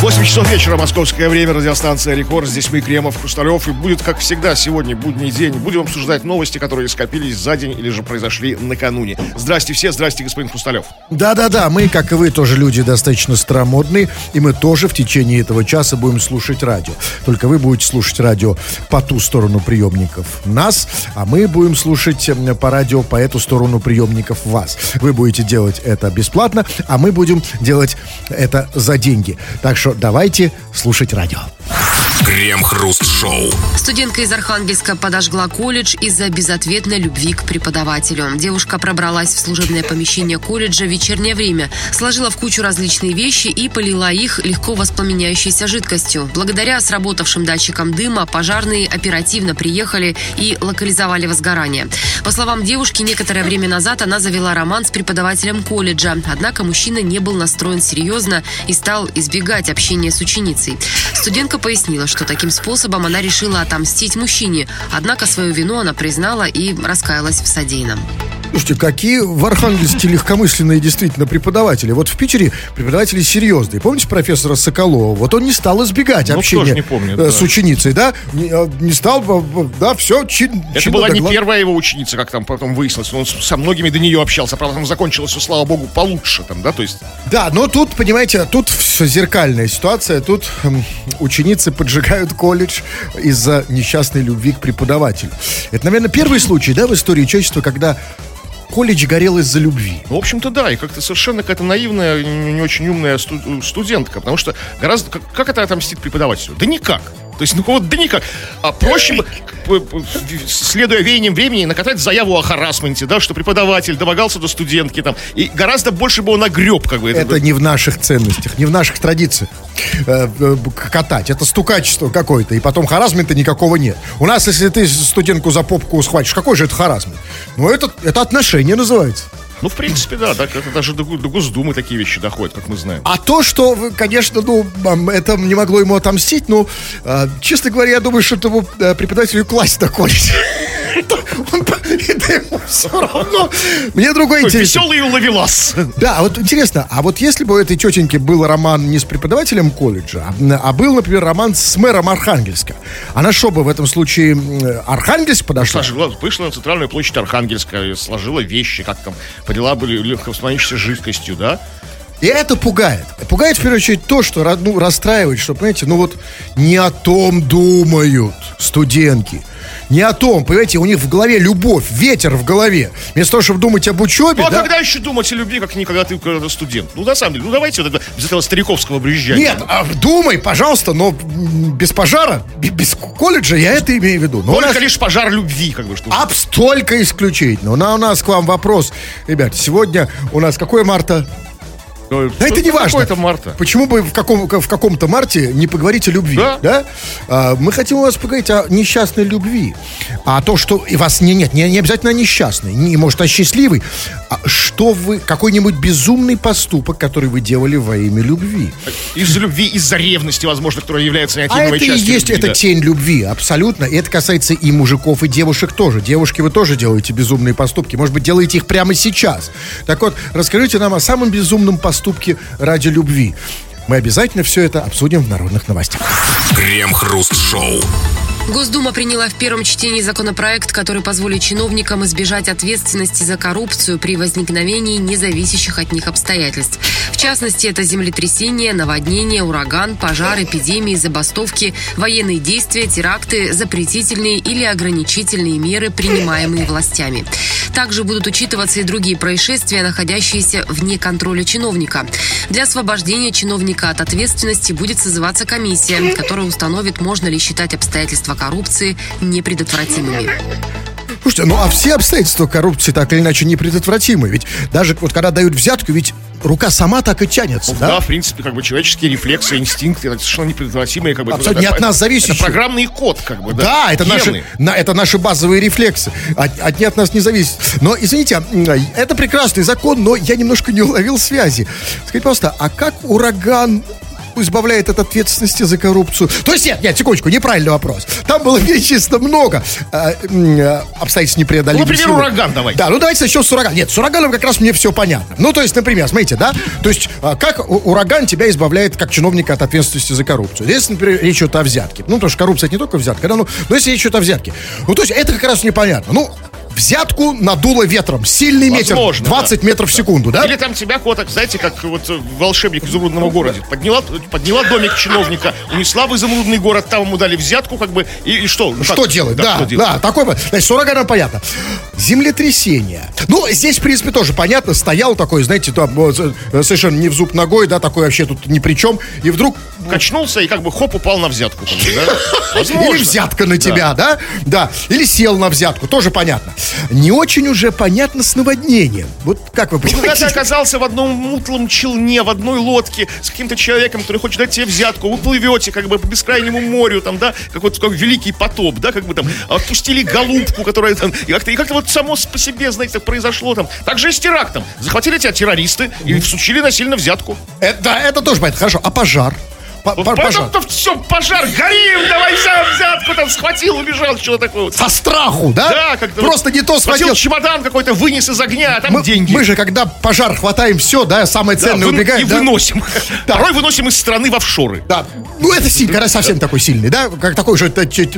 8 часов вечера, московское время, радиостанция «Рекорд». Здесь мы, Кремов, Хрусталев. И будет, как всегда, сегодня будний день. Будем обсуждать новости, которые скопились за день или же произошли накануне. Здрасте все, здрасте, господин Хрусталев. Да-да-да, мы, как и вы, тоже люди достаточно старомодные, и мы тоже в течение этого часа будем слушать радио. Только вы будете слушать радио по ту сторону приемников нас, а мы будем слушать по радио по эту сторону приемников вас. Вы будете делать это бесплатно, а мы будем делать это за деньги. Так что давайте слушать радио. Крем-хруст-шоу. Студентка из Архангельска подожгла колледж из-за безответной любви к преподавателю. Девушка пробралась в служебное помещение колледжа в вечернее время, сложила в кучу различные вещи и полила их легко воспламеняющейся жидкостью. Благодаря сработавшим датчикам дыма пожарные оперативно приехали и локализовали возгорание. По словам девушки, некоторое время назад она завела роман с преподавателем колледжа. Однако мужчина не был настроен серьезно и стал избегать общения с ученицей. Студентка пояснила, что таким способом она решила отомстить мужчине. Однако свою вину она признала и раскаялась в содеянном. Слушайте, какие в Архангельске легкомысленные действительно преподаватели. Вот в Питере преподаватели серьезные. Помните профессора Соколова? Вот он не стал избегать Ну, общения не помнит, э, да. с ученицей, да? Не, э, не стал, да, все, чин, Это чинно была не догла- первая его ученица, как там потом выяснилось. Он со многими до нее общался. Правда, там закончилось все, слава богу, получше. Там, да, то есть... Да, но тут, понимаете, тут все зеркальная ситуация. Тут эм, ученицы поджигают колледж из-за несчастной любви к преподавателю. Это, наверное, первый случай, да, в истории человечества, когда колледж горел из-за любви. Ну, в общем-то, да, и как-то совершенно какая-то наивная, не очень умная сту- студентка, потому что гораздо... Как, как это отомстит преподавателю? Да никак. То есть, ну вот, да никак. А проще бы, следуя веяниям времени, накатать заяву о харасменте, да, что преподаватель домогался до студентки там, и гораздо больше бы он огреб, как бы. Это не в наших ценностях, не в наших традициях э, э, катать. Это стукачество какое-то, и потом харасмента никакого нет. У нас, если ты студентку за попку схватишь, какой же это харасмент? Ну, это, это отношение называется. Ну, в принципе, да, так, это даже до, до Госдумы такие вещи доходят, как мы знаем. А то, что, конечно, ну, это не могло ему отомстить, ну, а, честно говоря, я думаю, что этому э, преподавателю класть доколить. Это он это ему все равно. Мне другое интересно. Веселый ловелас. Да, а вот интересно, а вот если бы у этой тетеньки был роман не с преподавателем колледжа, а, был, например, роман с мэром Архангельска, она что бы в этом случае Архангельск подошла? Сложила, вышла на центральную площадь Архангельска, сложила вещи, как там, полила были легковоспламеняющейся жидкостью, да? И это пугает. Пугает, в первую очередь, то, что ну, расстраивает, что, понимаете, ну вот не о том думают студентки. Не о том, понимаете, у них в голове любовь, ветер в голове. Вместо того, чтобы думать об учебе, Ну, а да? когда еще думать о любви, как не когда ты когда студент? Ну, на самом деле, ну, давайте вот это, без этого стариковского брюзжания. Нет, а думай, пожалуйста, но без пожара, без колледжа я это имею в виду. Но Только нас лишь пожар любви, как бы, что... аб- столько исключительно. Но у нас к вам вопрос. Ребят, сегодня у нас какое марта? Ну, Да это не важно. Какое-то марта. Почему бы в, каком, в каком-то марте не поговорить о любви? Да. А, мы хотим у вас поговорить о несчастной любви. А то, что и вас не, нет, не, не обязательно о несчастной, не, может, о счастливой. А что вы, какой-нибудь безумный поступок, который вы делали во имя любви. Из-за любви, из-за ревности, возможно, которая является А неотъемлемой это и частью есть, любви, это да. тень любви, абсолютно. И это касается и мужиков, и девушек тоже. Девушки, вы тоже делаете безумные поступки. Может быть, делаете их прямо сейчас. Так вот, расскажите нам о самом безумном поступке ради любви. Мы обязательно все это обсудим в народных новостях. Крем-хруст-шоу. Госдума приняла в первом чтении законопроект, который позволит чиновникам избежать ответственности за коррупцию при возникновении независящих от них обстоятельств. В частности, это землетрясение, наводнение, ураган, пожар, эпидемии, забастовки, военные действия, теракты, запретительные или ограничительные меры, принимаемые властями. Также будут учитываться и другие происшествия, находящиеся вне контроля чиновника. Для освобождения чиновника от ответственности будет созываться комиссия, которая установит, можно ли считать обстоятельства коррупции непредотвратимыми. Слушайте, ну а все обстоятельства коррупции так или иначе непредотвратимы. Ведь даже вот когда дают взятку, ведь рука сама так и тянется, Да? да? в принципе, как бы человеческие рефлексы, инстинкты, это совершенно непредотвратимые, как бы. Абсолютно это- не от нас зависящие. Это программный код, как бы, да. Да, это Гены. наши, на, это наши базовые рефлексы. От, они от нас не зависят. Но, извините, м, это прекрасный закон, но я немножко не уловил связи. Скажите, пожалуйста, а как ураган избавляет от ответственности за коррупцию? То есть нет, нет, секундочку, неправильный вопрос. Там было перечислено много э, э, обстоятельств непреодолимых. Ну, например, ураган давай. Да, ну давайте начнем с урагана. Нет, с ураганом как раз мне все понятно. Ну, то есть, например, смотрите, да, то есть, а, как ураган тебя избавляет как чиновника от ответственности за коррупцию? Если, например, речь идет о взятке. Ну, потому что коррупция это не только взятка, да, ну, но если речь идет о взятке. Ну, то есть, это как раз непонятно. Ну, взятку надуло ветром. Сильный Возможно, ветер, 20 да. метров в секунду, да? Или там тебя куда-то, знаете, как вот э, волшебник в изумрудном городе. Подняла, подняла домик чиновника, унесла в изумрудный город, там ему дали взятку, как бы, и, и что? Ну, Что как? делать? Да, что да, делать? такой вот. Значит, с ураганом понятно. Землетрясение. Ну, здесь, в принципе, тоже понятно. Стоял такой, знаете, там, э, совершенно не в зуб ногой, да, такой вообще тут ни при чем. И вдруг Качнулся и как бы хоп, упал на взятку. да? Или взятка на тебя, да. да? Или сел на взятку, тоже понятно. Не очень уже понятно с наводнением. Вот как вы Когда ты понимаете? оказался в одном мутлом челне, в одной лодке с каким-то человеком, который хочет дать тебе взятку, вы плывете как бы по бескрайнему морю, там, да, как вот как великий потоп, да, как бы там отпустили голубку, которая там, и как-то, и как-то вот само по себе, знаете, так произошло там. Так же и с терактом. Захватили тебя террористы и всучили насильно взятку. Это, да, это тоже понятно. Хорошо, а пожар? По- Вот по- пожар. поэтому-то все, пожар, горим, давай взял взятку, там схватил, убежал, что такое вот. Со страху, да? Да, как-то Просто вот не то схватил схватил. чемодан какой-то, вынес из огня, а там Мы, деньги. мы же, когда пожар хватаем все, да, самое Да, ценное вы- убегаем. и да? выносим. Да. Порой выносим из страны в офшоры. Да. Ну, это сильно, когда совсем такой сильный, да? Как такой же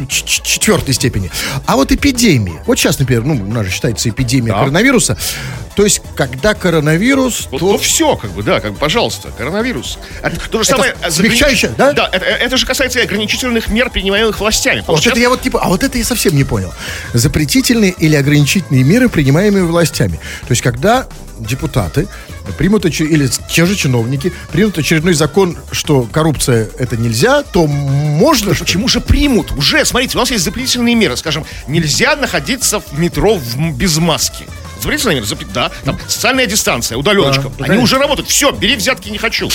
четвертой степени. А вот эпидемии. Вот сейчас, например, ну, у нас же считается эпидемия коронавируса. То есть, когда коронавирус, Вот, то... ну все, как бы, да, как бы, пожалуйста, коронавирус. Это то же Это самое. э, смягчающее, заграни- да? Да, это, это же касается и ограничительных мер, принимаемых властями. Потому Вот что это я вот типа, а вот это я совсем не понял. Запретительные или ограничительные меры, принимаемые властями. То есть, когда депутаты примут, или те же чиновники примут очередной закон, что коррупция это нельзя, то можно... ли? Почему же примут? Уже, смотрите, у нас есть запретительные меры. Скажем, нельзя находиться в метро без маски. Запретительные меры, запрет- да, там социальная дистанция, удаленочка. Да, Они уже работают. Все, бери взятки не хочу.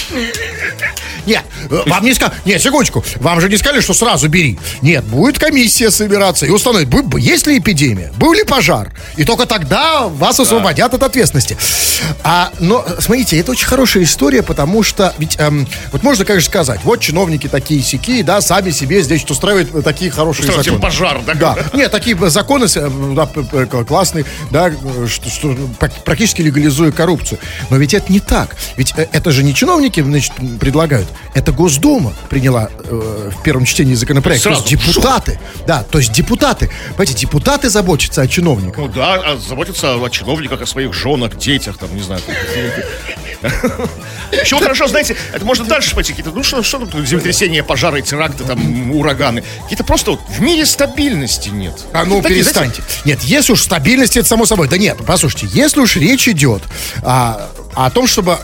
Нет, э, вам не сказали. Нет, секундочку. Вам же не сказали, что сразу бери. Нет, будет комиссия собираться и установить, есть ли эпидемия, был ли пожар. И только тогда вас освободят от ответственности. А, но, э, смотрите, это очень хорошая история, потому что ведь, эм, вот можно, конечно, сказать, вот чиновники такие сики, да, сами себе здесь устраивают э, такие хорошие Устраивают законы. пожар, да? Да, нет, такие законы да, классные, да, что, что пр- практически легализуя коррупцию. Но ведь это не так. Ведь э, это же не чиновники, значит, предлагают. Это Госдума приняла э, в первом чтении законопроект. Сразу. То есть депутаты. Да, то есть депутаты. Понимаете, депутаты заботятся о чиновниках. Ну да, а заботиться о чиновниках, о своих женах, детях, там, не знаю. Там. Еще хорошо, знаете, это можно дальше пойти. Какие-то, ну что, что тут землетрясения, пожары, теракты, там, ураганы. Какие-то просто вот в мире стабильности нет. А ну Такие, перестаньте. Нет, если уж стабильность, это само собой. Да нет, послушайте, если уж речь идет а, о том, чтобы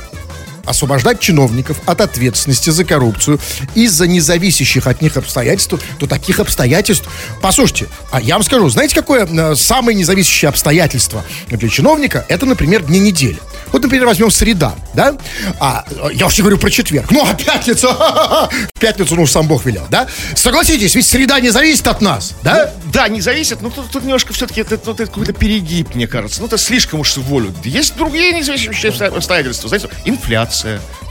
освобождать чиновников от ответственности за коррупцию из-за независящих от них обстоятельств, то таких обстоятельств... Послушайте, а я вам скажу, знаете, какое э, самое независящее обстоятельство для чиновника? Это, например, дни недели. Вот, например, возьмем среда, да? А, э, я не говорю про четверг. Ну, а пятницу... В пятницу, ну, сам Бог велел, да? Согласитесь, ведь среда не зависит от нас, да? Да, не зависит, но тут, тут немножко все-таки это, это- это какой-то перегиб, мне кажется. Ну, это слишком уж волю. Есть другие независимые обстоя- обстоятельства. Знаете, инфляция,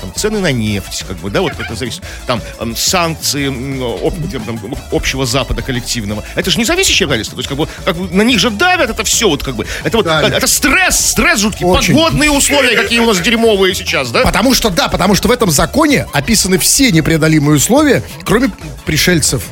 там, цены на нефть, как бы, да, вот это зависит. Там санкции об- там, общего Запада коллективного. Это же независящие обстоятельства. То есть, как бы, как бы на них же давят это все, вот как бы. Это вот, Да. это стресс, стресс жуткий. Очень. Погодные условия, какие у нас дерьмовые сейчас, да? Потому что, да, потому что в этом законе описаны все непреодолимые условия, кроме пришельцев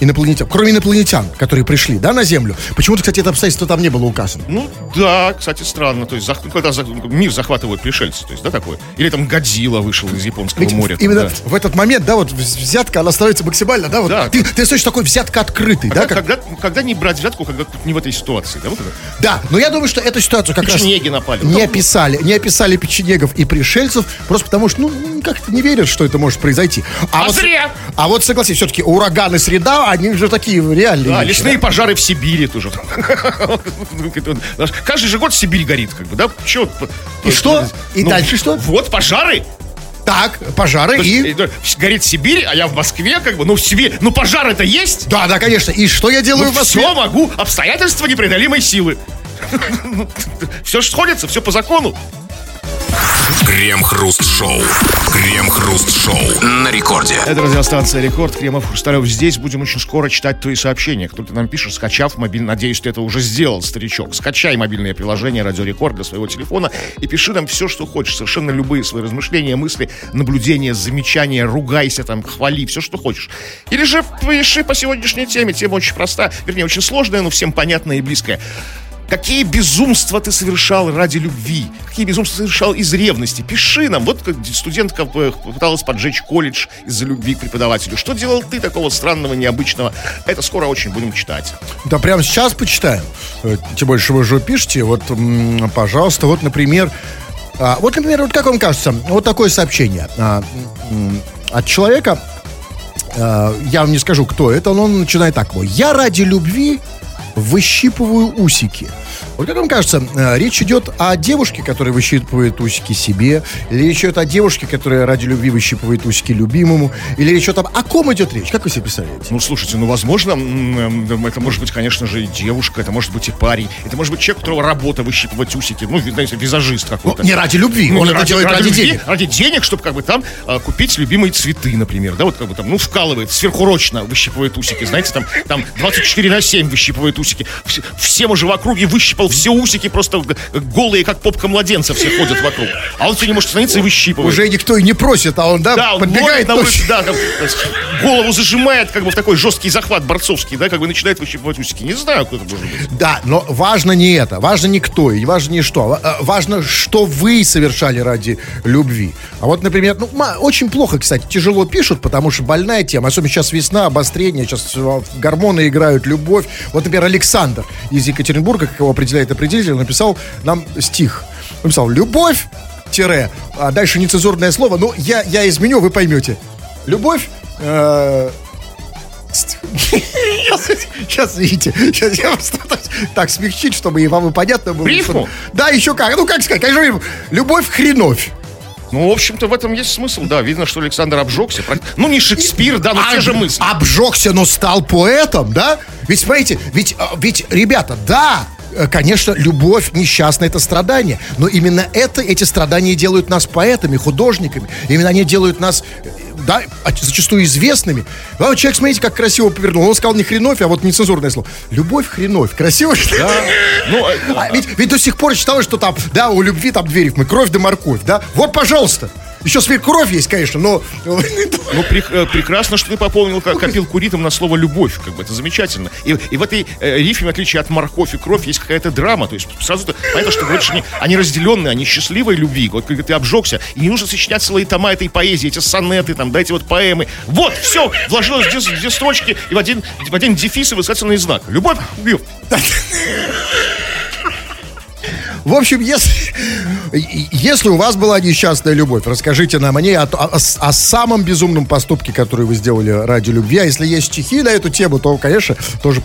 инопланетян, кроме инопланетян, которые пришли, да, на Землю. Почему-то, кстати, это обстоятельство там не было указано. Ну да, кстати, странно. То есть, когда мир захватывают пришельцы, то есть, да, такое. Или там Годзилла вышел из японского Ведь моря. там, именно да. в этот момент, да, вот вз- взятка, она становится максимально, да, вот. Да. Ты, ты слышишь такой взятка открытый, А да, как- когда, когда не брать взятку, когда не в этой ситуации, да, вот это? да. Но я думаю, что эту ситуацию как раз Печенеги напали. не Ну, описали, не описали печенегов и пришельцев, просто потому что, ну, как-то не верят, что это может произойти. А зря! А вот согласись, все-таки ураганы среда, они же такие реальные. Да, вещи, лесные пожары в Сибири тоже. Каждый же год Сибирь горит, как бы, да? Чё? И что? И дальше что? Вот пожары. Так, пожары То и... э, да, Горит Сибирь, а я в Москве, как бы, ну в Сибири, ну пожар это есть? Да, да, конечно. И что я делаю Ну в Москве? все могу, обстоятельства непреодолимой силы. Все же сходится, все по закону. Крем-хруст-шоу. Крем-хруст-шоу. На рекорде. Это радиостанция «Рекорд». Кремов Хрусталев. Здесь будем очень скоро читать твои сообщения. Кто-то нам пишет, скачав мобильный... Надеюсь, ты это уже сделал, старичок. Скачай мобильное приложение «Радио Рекорд» для своего телефона и пиши нам все, что хочешь. Совершенно любые свои размышления, мысли, наблюдения, замечания. Ругайся там, хвали, все, что хочешь. Или же пиши по сегодняшней теме. Тема очень проста, вернее, очень сложная, но всем понятная и близкая. Какие безумства ты совершал ради любви? Какие безумства ты совершал из ревности? Пиши нам. Вот студентка пыталась поджечь колледж из-за любви к преподавателю. Что делал ты такого странного, необычного? Это скоро очень будем читать. Да прямо сейчас почитаем. Э, тем больше вы же пишете. Вот, пожалуйста, вот, например... А, вот, например, вот как вам кажется, вот такое сообщение а, от человека, а, я вам не скажу, кто это, но он начинает так. Я ради любви выщипываю усики. Вот как вам кажется, э, речь идет о девушке, которая выщипывает усики себе, или речь идет о девушке, которая ради любви выщипывает усики любимому, или речь идет об... О ком идет речь? Как вы себе представляете? Ну, слушайте, ну, возможно, это может быть, конечно же, и девушка, это может быть и парень, это может быть человек, у которого работа выщипывать усики, ну, знаете, визажист какой-то. Ну, не ради любви, ну, он это ради, делает ради, ради денег. Ради денег, чтобы как бы там а, купить любимые цветы, например, да, вот как бы там, ну, вкалывает, сверхурочно выщипывает усики, знаете, там, там 24 на 7 выщипывает усики. Все, всем уже в округе выщипал все усики, просто голые, как попка младенца, все ходят вокруг. А он все не может становиться и выщипывает. Уже никто и не просит, а он, да, да подбегает на улице, да, там, голову зажимает, как бы в такой жесткий захват борцовский, да, как бы начинает выщипывать усики. Не знаю, кто это может быть. Да, но важно не это, важно не кто, и важно не что. А, важно, что вы совершали ради любви. А вот, например, ну, очень плохо, кстати, тяжело пишут, потому что больная тема, особенно сейчас весна, обострение, сейчас гормоны играют, любовь. Вот, например, Александр из Екатеринбурга, как его определяет определитель, написал нам стих. Написал «Любовь, тире, а дальше нецензурное слово, но я, я изменю, вы поймете. Любовь, э, Сейчас, видите, сейчас я вас так смягчить, чтобы и вам и понятно было. Рифму? Да, еще как. Ну, как сказать, конечно, любовь хреновь. Ну, в общем-то, в этом есть смысл, да. Видно, что Александр обжегся. Ну, не Шекспир, да, но а, те же мысли. Обжегся, но стал поэтом, да? Ведь, смотрите, ведь, а, ведь, ребята, да, э, конечно, любовь несчастная это страдание. Но именно это, эти страдания делают нас поэтами, художниками. Именно они делают нас да, а зачастую известными. А вот человек, смотрите, как красиво повернул. Он сказал не хреновь, а вот нецензурное слово. Любовь хреновь. Красиво, что Да. Ну, а, ведь, ведь до сих пор считалось, что там, да, у любви там две рифмы. Кровь да морковь, да. Вот, пожалуйста. Еще своя кровь есть, конечно, но... Ну, при, э, прекрасно, что ты пополнил копилку ритм на слово «любовь», как бы, это замечательно. И, и в этой э, рифме, в отличие от морковь и кровь, есть какая-то драма, то есть сразу ты понятно, что говоришь, они, они разделенные, они счастливой любви, вот когда ты обжегся, и не нужно сочинять целые тома этой поэзии, эти сонеты, там, да, эти вот поэмы. Вот, все, вложилось в две, две строчки и в один, в один дефис и восклицательный знак. Любовь, убил. В общем, если, если у вас была несчастная любовь, расскажите нам о ней, о, о, о самом безумном поступке, который вы сделали ради любви. А если есть стихи на эту тему, то, конечно, тоже...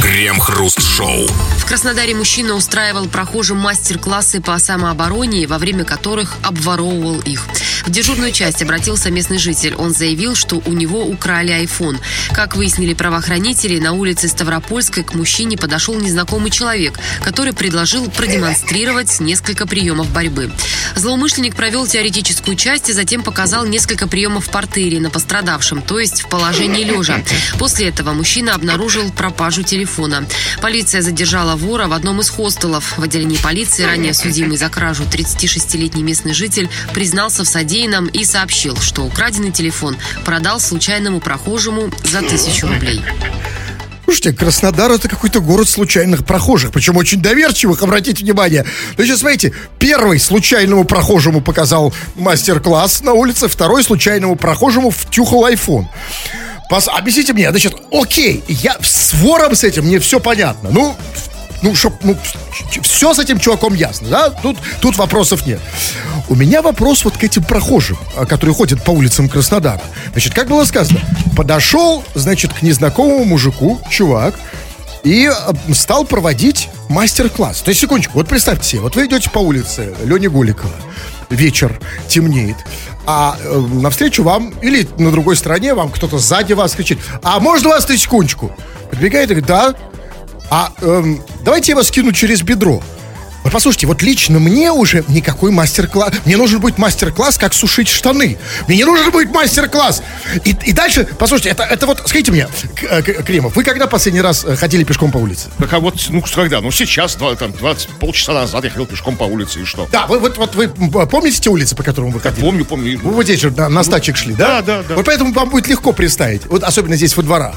Крем-хруст-шоу. В Краснодаре мужчина устраивал прохожим мастер-классы по самообороне, во время которых обворовывал их. В дежурную часть обратился местный житель. Он заявил, что у него украли iPhone. Как выяснили правоохранители, на улице Ставропольской к мужчине подошел незнакомый человек, который предложил продемонстрировать несколько приемов борьбы. Злоумышленник провел теоретическую часть и затем показал несколько приемов в портере на пострадавшем, то есть в положении лежа. После этого мужчина обнаружил пропажу телефона. Полиция задержала вора в одном из хостелов. В отделении полиции ранее судимый за кражу 36-летний местный житель признался в содеянном и сообщил, что украденный телефон продал случайному прохожему за тысячу рублей. Слушайте, Краснодар это какой-то город случайных прохожих, причем очень доверчивых, обратите внимание. Значит, смотрите, первый случайному прохожему показал мастер-класс на улице, второй случайному прохожему втюхал iPhone. Пос, объясните мне, значит, окей, я с вором с этим, мне все понятно. Ну, ну, чтоб, ну, все с этим чуваком ясно, да? Тут, тут вопросов нет. У меня вопрос вот к этим прохожим, а, которые ходят по улицам Краснодара. Значит, как было сказано, подошел, значит, к незнакомому мужику чувак и а, стал проводить мастер-класс. То есть, секундочку, вот представьте себе, вот вы идете по улице Лени Гуликова, вечер, темнеет, а э, навстречу вам, или на другой стороне вам кто-то сзади вас кричит, а можно вас на секундочку? Подбегает и говорит, да, а эм, давайте я вас кину через бедро. Вот послушайте, вот лично мне уже никакой мастер-класс. Мне нужен будет мастер-класс, как сушить штаны. Мне не нужен будет мастер-класс. И, и дальше, послушайте, это, это вот, скажите мне, э, Кремов, вы когда последний раз э, ходили пешком по улице? Так, а вот, ну, когда? Ну, сейчас, два- там, 20, полчаса назад я ходил пешком по улице, и что? Да, вы, вот, вот вы помните те улицы, по которым вы ходили? Помню, помню. Вы вот здесь же на, на стачек шли, да? Да, да, да. Вот поэтому вам будет легко представить. Вот особенно здесь во дворах.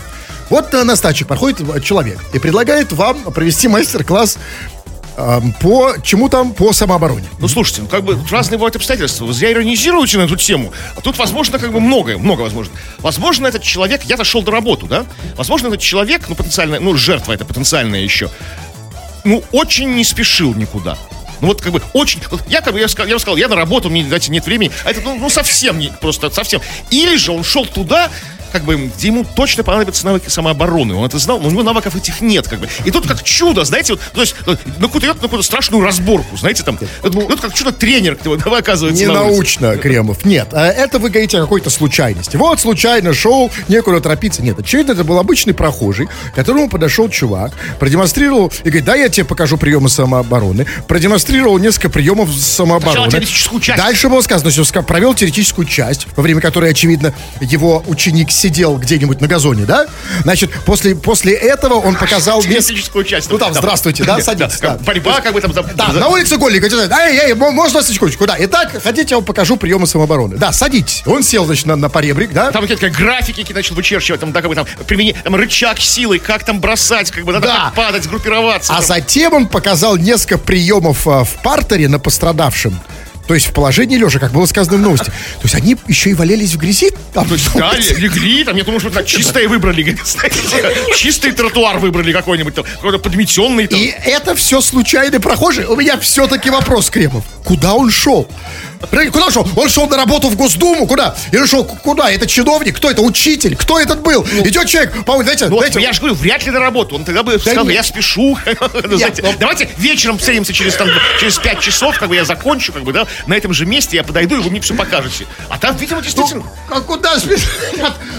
Вот на стачек подходит человек и предлагает вам провести мастер-класс э, по чему там? По самообороне. Ну, слушайте, ну, как бы разные бывают обстоятельства. Вы зря иронизируете на эту тему. А тут, возможно, как бы многое, много возможно. Возможно, этот человек, я-то шел до работу, да? Возможно, этот человек, ну, потенциально, ну, жертва это потенциальная еще, ну, очень не спешил никуда. Ну вот как бы очень... вот я как бы, я, сказал, я бы сказал, я на работу, мне, знаете, нет времени. А это, ну, ну, совсем не, просто совсем. Или же он шел туда, как бы, где ему точно понадобятся навыки самообороны. Он это знал, но у него навыков этих нет, как бы. И тут как чудо, знаете, вот, то есть, ну, на какую-то, на какую-то страшную разборку, знаете, там, вот, ну, это как чудо-тренер, кто давай оказывается Не на научно, Кремов. Нет, а это вы говорите о какой-то случайности. Вот случайно шел, некуда торопиться. Нет, очевидно, это был обычный прохожий, к которому подошел чувак, продемонстрировал и говорит, да, я тебе покажу приемы самообороны. Продемонстрировал несколько приемов самообороны. Дальше было сказано, что провел теоретическую часть, во время которой, очевидно, его ученик сидел где-нибудь на газоне, да? Значит, после, после этого он показал. Теоретическую часть. Ну там, здравствуйте, да, садитесь. да. Борьба, как бы там... Да, на улице Гольника. Эй, мо- можно секундочку, да. Итак, хотите, я вам покажу приемы самообороны. Да, садитесь. Он сел, значит, на, на поребрик, да? Там какие-то графики начал вычерчивать, там, да, как бы там, примени, там, рычаг силы, как там бросать, как бы, надо Да. как падать, сгруппироваться. А там. затем он показал несколько приемов а, в партере на пострадавшем. То есть в положении лежа, как было сказано в новости. То есть они еще и валялись в грязи. Там, То есть, да, легли, там, я думаю, что так, чистое выбрали, чистый тротуар выбрали какой-нибудь, какой-то подметенный, там. И это все случайный прохожий. У меня все-таки вопрос, Кремов. Куда он шел? Куда он шел? Он шел на работу в Госдуму, куда? Или шел куда? Это чиновник? Кто это? Учитель? Кто этот был? Идет человек, по знаете, Ну, знаете, я же говорю, вряд ли на работу. Он тогда бы сказал, нет. я спешу. Ну, знаете, ну- Давайте вечером встретимся через, там, через 5 часов, как бы я закончу, как бы, да, на этом же месте я подойду, и вы мне все покажете. А там, видимо, действительно... Ну, а куда спеша?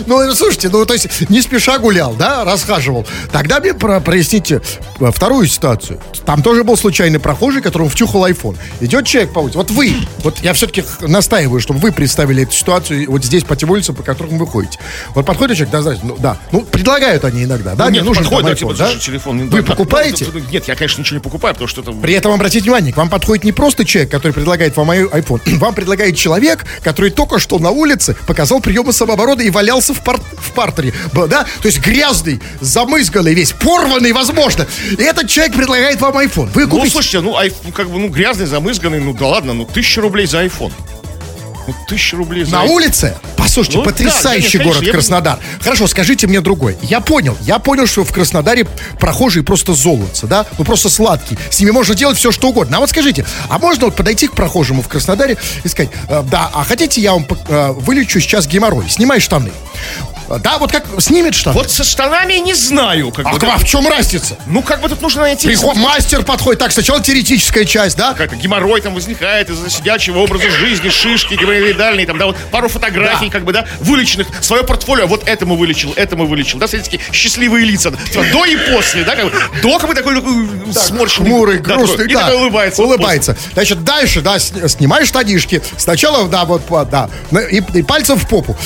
Ну, слушайте, ну, то есть не спеша гулял, да, расхаживал. Тогда мне про- проясните э, вторую ситуацию. Там тоже был случайный прохожий, которому втюхал iPhone. Идет человек по улице. Вот вы, вот я все-таки настаиваю, чтобы вы представили эту ситуацию вот здесь, по тем улицам, по которым вы ходите. Вот подходит человек, да, знаете, ну, да, ну, предлагают они иногда, да, Ну, нет, нужен подходит, там да, типа, iPhone, да? телефон. Вы покупаете? Ну, Нет, я, конечно, ничего не покупаю, потому что это... При этом обратите внимание, к вам подходит не просто человек, который предлагает вам ай- iPhone. Вам предлагает человек, который только что на улице показал приемы самообороны и валялся в, пар- в партере. Да? То есть грязный, замызганный весь, порванный, возможно. И этот человек предлагает вам iPhone. Вы Ну, купите... слушайте, ну, ай- ну, как бы, ну, грязный, замызганный, ну, да ладно, ну, тысяча рублей за iPhone. Тысяча рублей за На улице? Послушайте, Ну, да, потрясающий конечно, город я- Краснодар. Хорошо, скажите мне другой. Я понял, я понял, что в Краснодаре прохожие просто золотцы, да? Ну просто сладкие. С ними можно делать все, что угодно. А вот скажите, а можно вот подойти к прохожему в Краснодаре и сказать, э, да, а хотите я вам э, вылечу сейчас геморрой? Снимай штаны. Э, Да, вот как снимет штаны. Вот со штанами не знаю. Как а бы, а в чем разница? Ну, как бы тут нужно найти... Приход, мастер подходит. Так, сначала теоретическая часть, да? Какая-то геморрой там возникает из-за сидячего образа жизни, шишки, геморроидальные, там, да, вот пару фотографий, Да. как бы, да, вылеченных, свое портфолио, вот этому вылечил, этому вылечил, да, смотрите, счастливые лица, типа, до и после, да, как бы, до, как бы, такой, такой сморщенный. Хмурый, да, грустный, такой, и да. такой улыбается. вот Улыбается. Значит, дальше, да, сни- снимаешь штанишки. Сначала, да, вот, да, и, и пальцем в попу.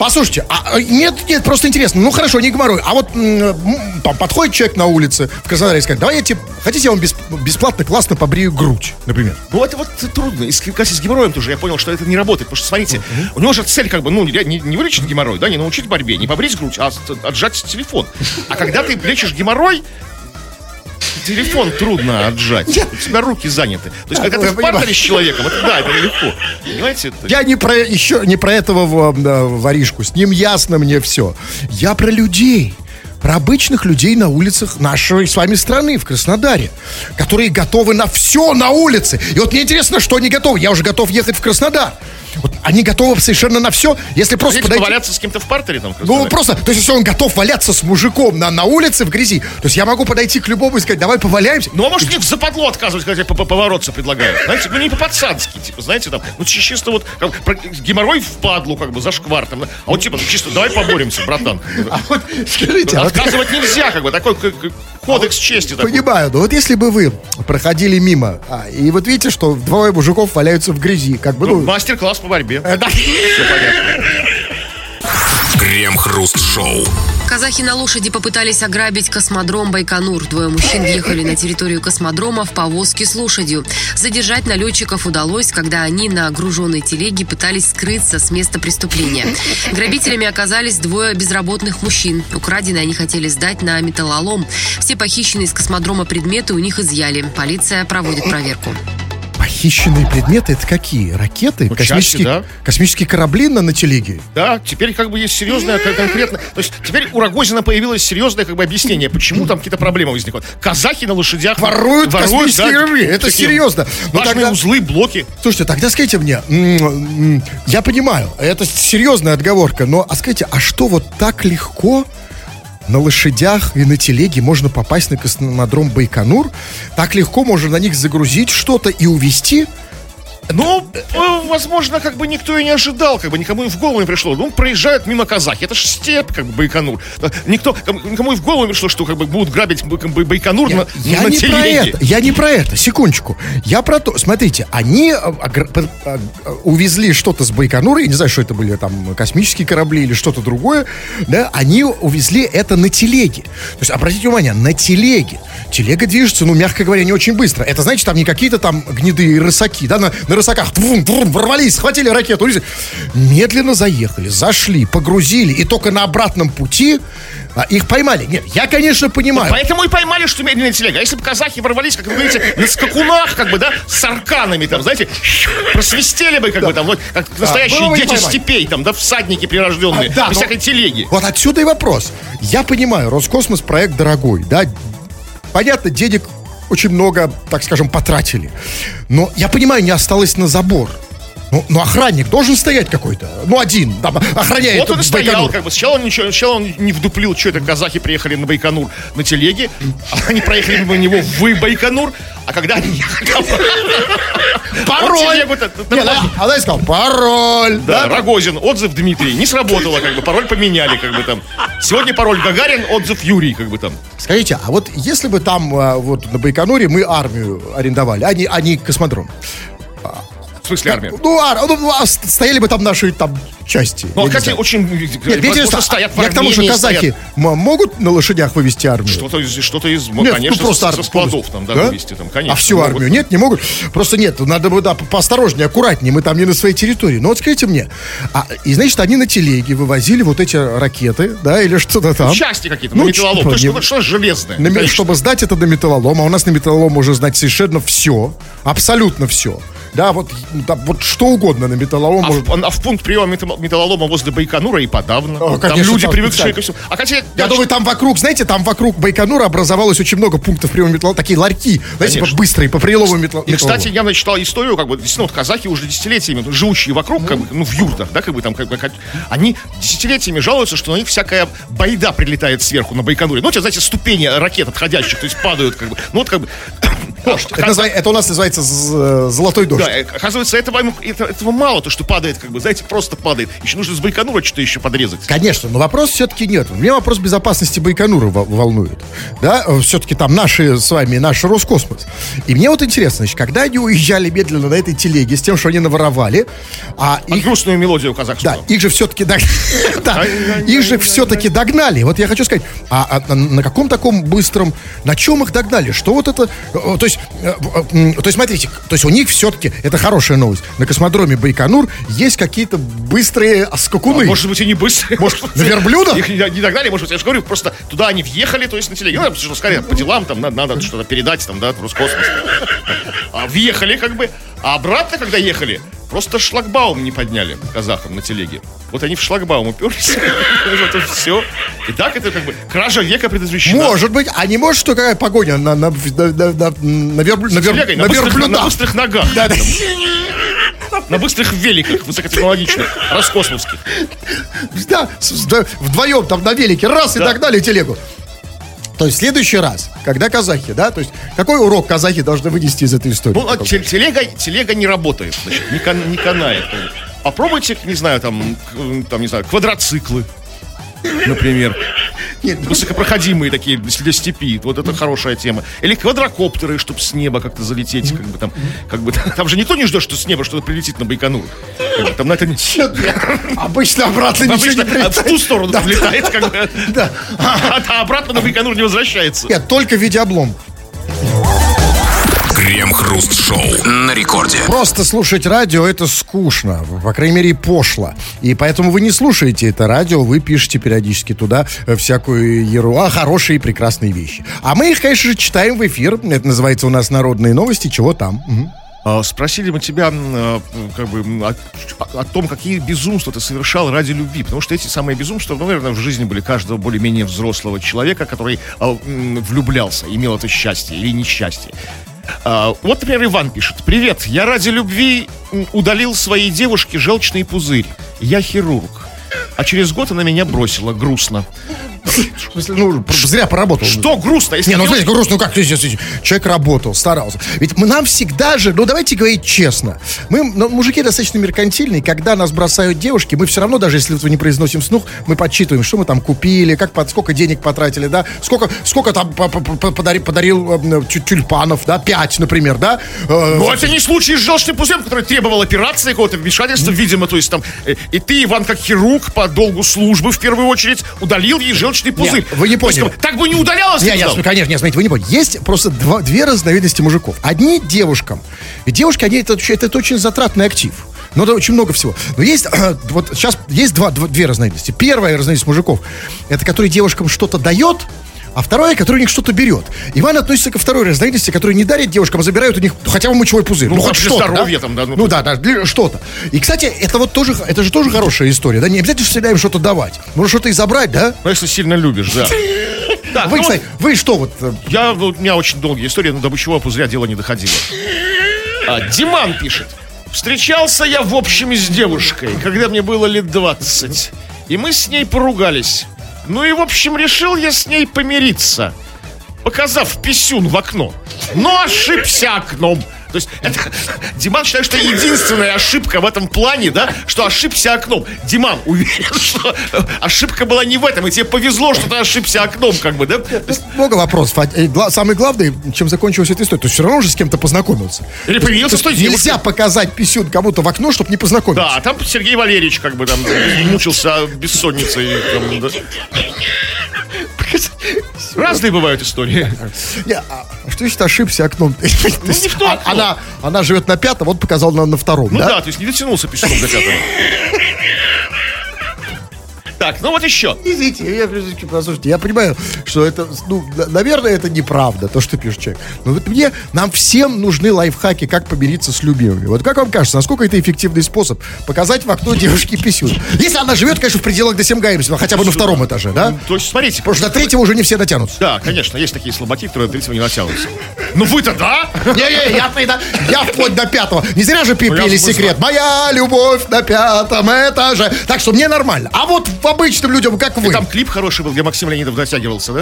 Послушайте, а, а, нет, нет, просто интересно. Ну хорошо, не геморрой. А вот м, там подходит человек на улице в Краснодаре и скажет, давай я тебе, хотите, я вам бес- бесплатно, классно побрию грудь, например. Ну, это вот трудно. И с, как с геморроем тоже я понял, что это не работает. Потому что, смотрите, у него же цель, как бы, ну, не, не вылечить геморрой, да, не научить борьбе, не побрить грудь, а отжать телефон. А когда ты лечишь геморрой, телефон трудно отжать. У тебя руки заняты. То есть, Да, когда ты в партере с человеком, это, да, это легко. Понимаете? Я не про еще не про этого воришку. С ним ясно мне все. Я про людей. Про обычных людей на улицах нашей с вами страны, в Краснодаре, которые готовы на все на улице. И вот мне интересно, что они готовы. Я уже готов ехать в Краснодар. Вот они готовы совершенно на все, если просто Хотите подойти... поваляться с кем-то в партере там? Ну, просто, то есть, если он готов валяться с мужиком на, на улице в грязи, то есть я могу подойти к любому и сказать, давай поваляемся. Ну, а может, мне в западло отказывать, когда тебе поворотца предлагают? Знаете, ну, не по-пацански, типа, знаете, там, ну, чи- чисто вот, как, про- геморрой в падлу, как бы, за шквартом. А вот, типа, ну, чисто, давай поборемся, братан. А вот скажите, а Отказывать нельзя, как бы, такой кодекс чести такой. Понимаю, но вот если бы вы проходили мимо, а, и вот видите, что двое мужиков валяются в грязи, как бы, Ну, ну... Мастер-класс по борьбе. э. Все понятно. Крем-хруст-шоу. Казахи на лошади попытались ограбить космодром Байконур. Двое мужчин въехали на территорию космодрома в повозке с лошадью. Задержать налетчиков удалось, когда они на груженной телеге пытались скрыться с места преступления. Грабителями оказались двое безработных мужчин. Украденные они хотели сдать на металлолом. Все похищенные из космодрома предметы у них изъяли. Полиция проводит проверку. Похищенные предметы, это какие? Ракеты? Ну, космические, да. космические корабли на, на телеге? Да, теперь как бы есть серьезное кон- конкретно. То есть теперь у Рогозина появилось серьезное как бы объяснение, почему там какие-то проблемы возникают. Казахи на лошадях Воруют космические корабли, это такие серьезно. Ну, Важные тогда- узлы, блоки. Слушайте, тогда скажите мне, я понимаю, это серьезная отговорка, но а скажите, а что вот так легко на лошадях и на телеге можно попасть на космодром Байконур? Так легко можно на них загрузить что-то и увезти? Ну, э, возможно, как бы никто и не ожидал, как бы никому и в голову не пришло. Ну, проезжают мимо казахи, это же степь, как бы Байконур. Э, Никто, кому- никому и в голову не пришло, что как бы будут грабить как бы, Байконур на, Я на не про телеге. это, я не про это, секундочку. Я про то, смотрите, они а, а, увезли что-то с Байконура, я не знаю, что это были, там, космические корабли или что-то другое, да, они увезли это на телеге. То есть, обратите внимание, на телеге. Телега движется, ну, мягко говоря, не очень быстро. Это, значит, там не какие-то там гнедые рысаки, да, на, на рысаках твум, твум, ворвались, схватили ракету, медленно заехали, зашли, погрузили, и только на обратном пути а, их поймали. Нет, я, конечно, понимаю. Поэтому и поймали, что медленная телега. А если бы казахи ворвались, как вы говорите, на скакунах, как бы, да, с арканами, там, знаете, просвистели бы, как бы, там, вот, как настоящие не дети степей, там, да, всадники прирожденные, А, да, без но- всякой телеги. Вот отсюда и вопрос. Я понимаю, Роскосмос проект дорогой, да. Понятно, денег очень много, так скажем, потратили. Но я понимаю, не осталось на забор. Ну, ну, охранник должен стоять какой-то. Ну, один, там, охраняет Вот он и стоял, Байконур. как бы. Сначала он, ничего, сначала он не вдуплил, что это казахи приехали на Байконур на телеге, а они проехали мимо него в Байконур, а когда они ехали... Пароль! Не, она сказал, пароль. Да, Рогозин, отзыв Дмитрий. Не сработало, как бы, пароль поменяли, как бы там. Сегодня пароль Гагарин, отзыв Юрий, как бы там. Скажите, а вот если бы там а, вот на Байконуре мы армию арендовали, а не, а не космодром. Смысле армия? Ну, ар- ну, а стояли бы там наши там части. Ну, а как очень... Нет, мне интересно, стоят в я к тому, что казахи стоят. могут на лошадях вывести армию? Что-то из, что-то из, ну, Нет, конечно, ну, просто со, складов там, да, вывести там, конечно. А всю могут. армию нет, не могут. Просто нет, надо бы, да, по- поосторожнее, аккуратнее, мы там не на своей территории. Но вот скажите мне, а, и значит, они на телеге вывозили вот эти ракеты, да, или что-то там. Части какие-то, Ну, на металлолом. То есть не- что-то что железное. На конечно. чтобы сдать это на металлолом, а у нас на металлолом можно знать совершенно все, абсолютно все. Да, вот, да, вот что угодно на металлолом А может... в, а в пункт приема мета- металлолома возле Байконура и подавно. О, там конечно, люди там привыкшие ко всему. А хотя, Я думаю, там вокруг, знаете, там вокруг Байконура образовалось очень много пунктов приема металлолома, такие ларьки, знаете, Конечно. быстрые, по прилому металл- И, кстати, металлолома. я читал историю, как бы, действительно, вот казахи уже десятилетиями, ну, живущие вокруг, как бы, ну, в юртах, да, как бы там, как бы, они десятилетиями жалуются, что на них всякая байда прилетает сверху на Байконуре. Ну, эти, знаете, ступени ракет отходящих, то есть падают, как бы, ну, вот, как бы... Это, назва- это у нас называется з- золотой дождь. Да, э, оказывается, этого, это- этого мало, то, что падает, как бы, знаете, просто падает. Еще нужно с Байконура что-то еще подрезать. Конечно, но вопрос все-таки нет. Меня вопрос безопасности Байконура во- волнует. Да, все-таки там наши с вами, наш Роскосмос. И мне вот интересно, значит, когда они уезжали медленно на этой телеге с тем, что они наворовали, а А их, грустную мелодию казахскую. да, их же все-таки да, их же все-таки догнали. Вот я хочу сказать, а, а на каком таком быстром, на чем их догнали? Что вот это, э, то есть, э, э, то есть смотрите, то есть у них все-таки, это хорошая новость, на космодроме Байконур есть какие-то быстрые скакуны. А может быть, и не быстрые. Может, на верблюдах? Их не не догнали, может быть, я же говорю, просто туда они въехали, то есть на телеге. Ну, что, скорее, по делам, там, надо, надо что-то передать, там, да, Роскосмос. А въехали, как бы, а обратно, когда ехали, просто шлагбаум не подняли казахам на телеге. Вот они в шлагбаум уперлись, и все. И так это, как бы, кража века предотвращена. Может быть, а не может, что какая погоня на, на, на, на, на, на верблю- на вер- Телегой, на на быстрых- верблюдах? на быстрых ногах. Да, да. На быстрых великах, высокотехнологичных, роскосмовских. Да, вдвоем там на велике, раз и догнали телегу. То есть в следующий раз, когда казахи, да, то есть какой урок казахи должны вынести из этой истории? Ну, а те- телега, телега не работает, значит, не, кан- не канает. Попробуйте, не знаю, там, там, не знаю, квадроциклы, например. Нет, Высокопроходимые такие для степи. Вот это хорошая тема. Или квадрокоптеры, чтобы с неба как-то залететь. Как бы там, как бы, там же никто не ждет, что с неба что-то прилетит на Байконур. Там на это обычно обратно ничего не прилетает. в ту сторону там летает, как бы. Да. А обратно на Байконур не возвращается. Нет, только в виде облом. Крем-хруст-шоу на рекорде. Просто слушать радио это скучно, по крайней мере пошло. И поэтому вы не слушаете это радио, вы пишете периодически туда э, всякую еру, а хорошие и прекрасные вещи. А мы их, конечно же, читаем в эфир. Это называется у нас народные новости, чего там. А, Спросили мы тебя а, как бы, о, о том, какие безумства ты совершал ради любви. Потому что эти самые безумства, ну, наверное, в жизни были каждого более-менее взрослого человека, который а, влюблялся, имел это счастье или несчастье. А, Вот, например, Иван пишет. Привет, я ради любви удалил своей девушке желчный пузырь. Я хирург. А через год она меня бросила. Грустно. Ну, зря поработал. Что грустно? Если Не, ну смотрите, грустно, ну как человек работал, старался. Ведь мы нам всегда же, ну давайте говорить честно, мы, ну, мужики достаточно меркантильные, когда нас бросают девушки, мы все равно, даже если вот не произносим снух, мы подсчитываем, что мы там купили, как, под, сколько денег потратили, да, сколько, сколько там по- по- по- подари- подарил э, тю- тюльпанов, да, пять, например, да. Э, Ну, это не случай с желчным пузырем, который требовал операции, какого-то вмешательства, видимо, то есть там... э, И ты, Иван, как хирург, по долгу службы, в первую очередь, удалил ей желчный пузырь. вы не То есть, поняли. Так бы не удалялась, Не, ты я, знал. смотрю, конечно, не, смотрите, вы не поняли. Есть просто два- две разновидности мужиков. Одни девушкам. И девушки, они, это, очень- это, очень затратный актив. Ну, это очень много всего. Но есть, вот сейчас есть два, два- две разновидности. Первая разновидность мужиков, это который девушкам что-то дает, а второе, который у них что-то берет. Иван относится ко второй разновидности, который не дарит девушкам, а забирают у них хотя бы мочевой пузырь. Ну, Ну, хоть что-то. здоровья да? там, да, ну, Ну, да, да, что-то. И, кстати, это вот тоже, это же тоже хорошая история, да? Не обязательно всегда им что-то давать. Можно что-то и забрать, да? Ну, если сильно любишь, да. Так, Вы, ну, кстати, вы что вот, э, Я, вот, у меня очень долгая история, но до мочевого пузыря дело не доходило. А, Диман пишет. Встречался я, в общем, с девушкой, когда мне было лет 20. И мы с ней поругались. Ну и, в общем, решил я с ней помириться. Показав писюн в окно. Но ошибся окном. То есть, это, Диман считает, что единственная ошибка в этом плане, да, что ошибся окном. Диман уверен, что ошибка была не в этом, и тебе повезло, что ты ошибся окном, как бы, да? То есть, Много вопросов. А, Самый главный, чем закончилась эта история, то есть все равно уже с кем-то познакомился. Или появился с той Нельзя девушкой. показать писюн кому-то в окно, чтобы не познакомиться. Да, там Сергей Валерьевич как бы там мучился бессонницей. там, да. Разные бывают истории. Не, а что значит ошибся окном? Есть, не в то а- окно. она, она живет на пятом, он показал на, на втором, Ну да? да, то есть не дотянулся писюном до пятого. Так, ну вот еще. Извините, я, послушайте, я понимаю, что это, ну, на- наверное, это неправда, то, что пишет человек. Но вот мне, нам всем нужны лайфхаки, как помириться с любимыми. Вот как вам кажется, насколько это эффективный способ показать в окно девушке писюн? Если она живет, конечно, в пределах Досемгаемства, хотя бы на втором этаже, да? То есть, смотрите. Потому что до третьего уже не все дотянутся. Да, конечно, есть такие слабаки, которые до третьего не натянутся. Ну вы-то да? Не-не, я, я вплоть до пятого. Не зря же Ну, пели смысл. секрет. Моя любовь на пятом этаже. Так что мне нормально. А вот в обычным людям, как вы. Там клип хороший был, где Максим Леонидов дотягивался, да?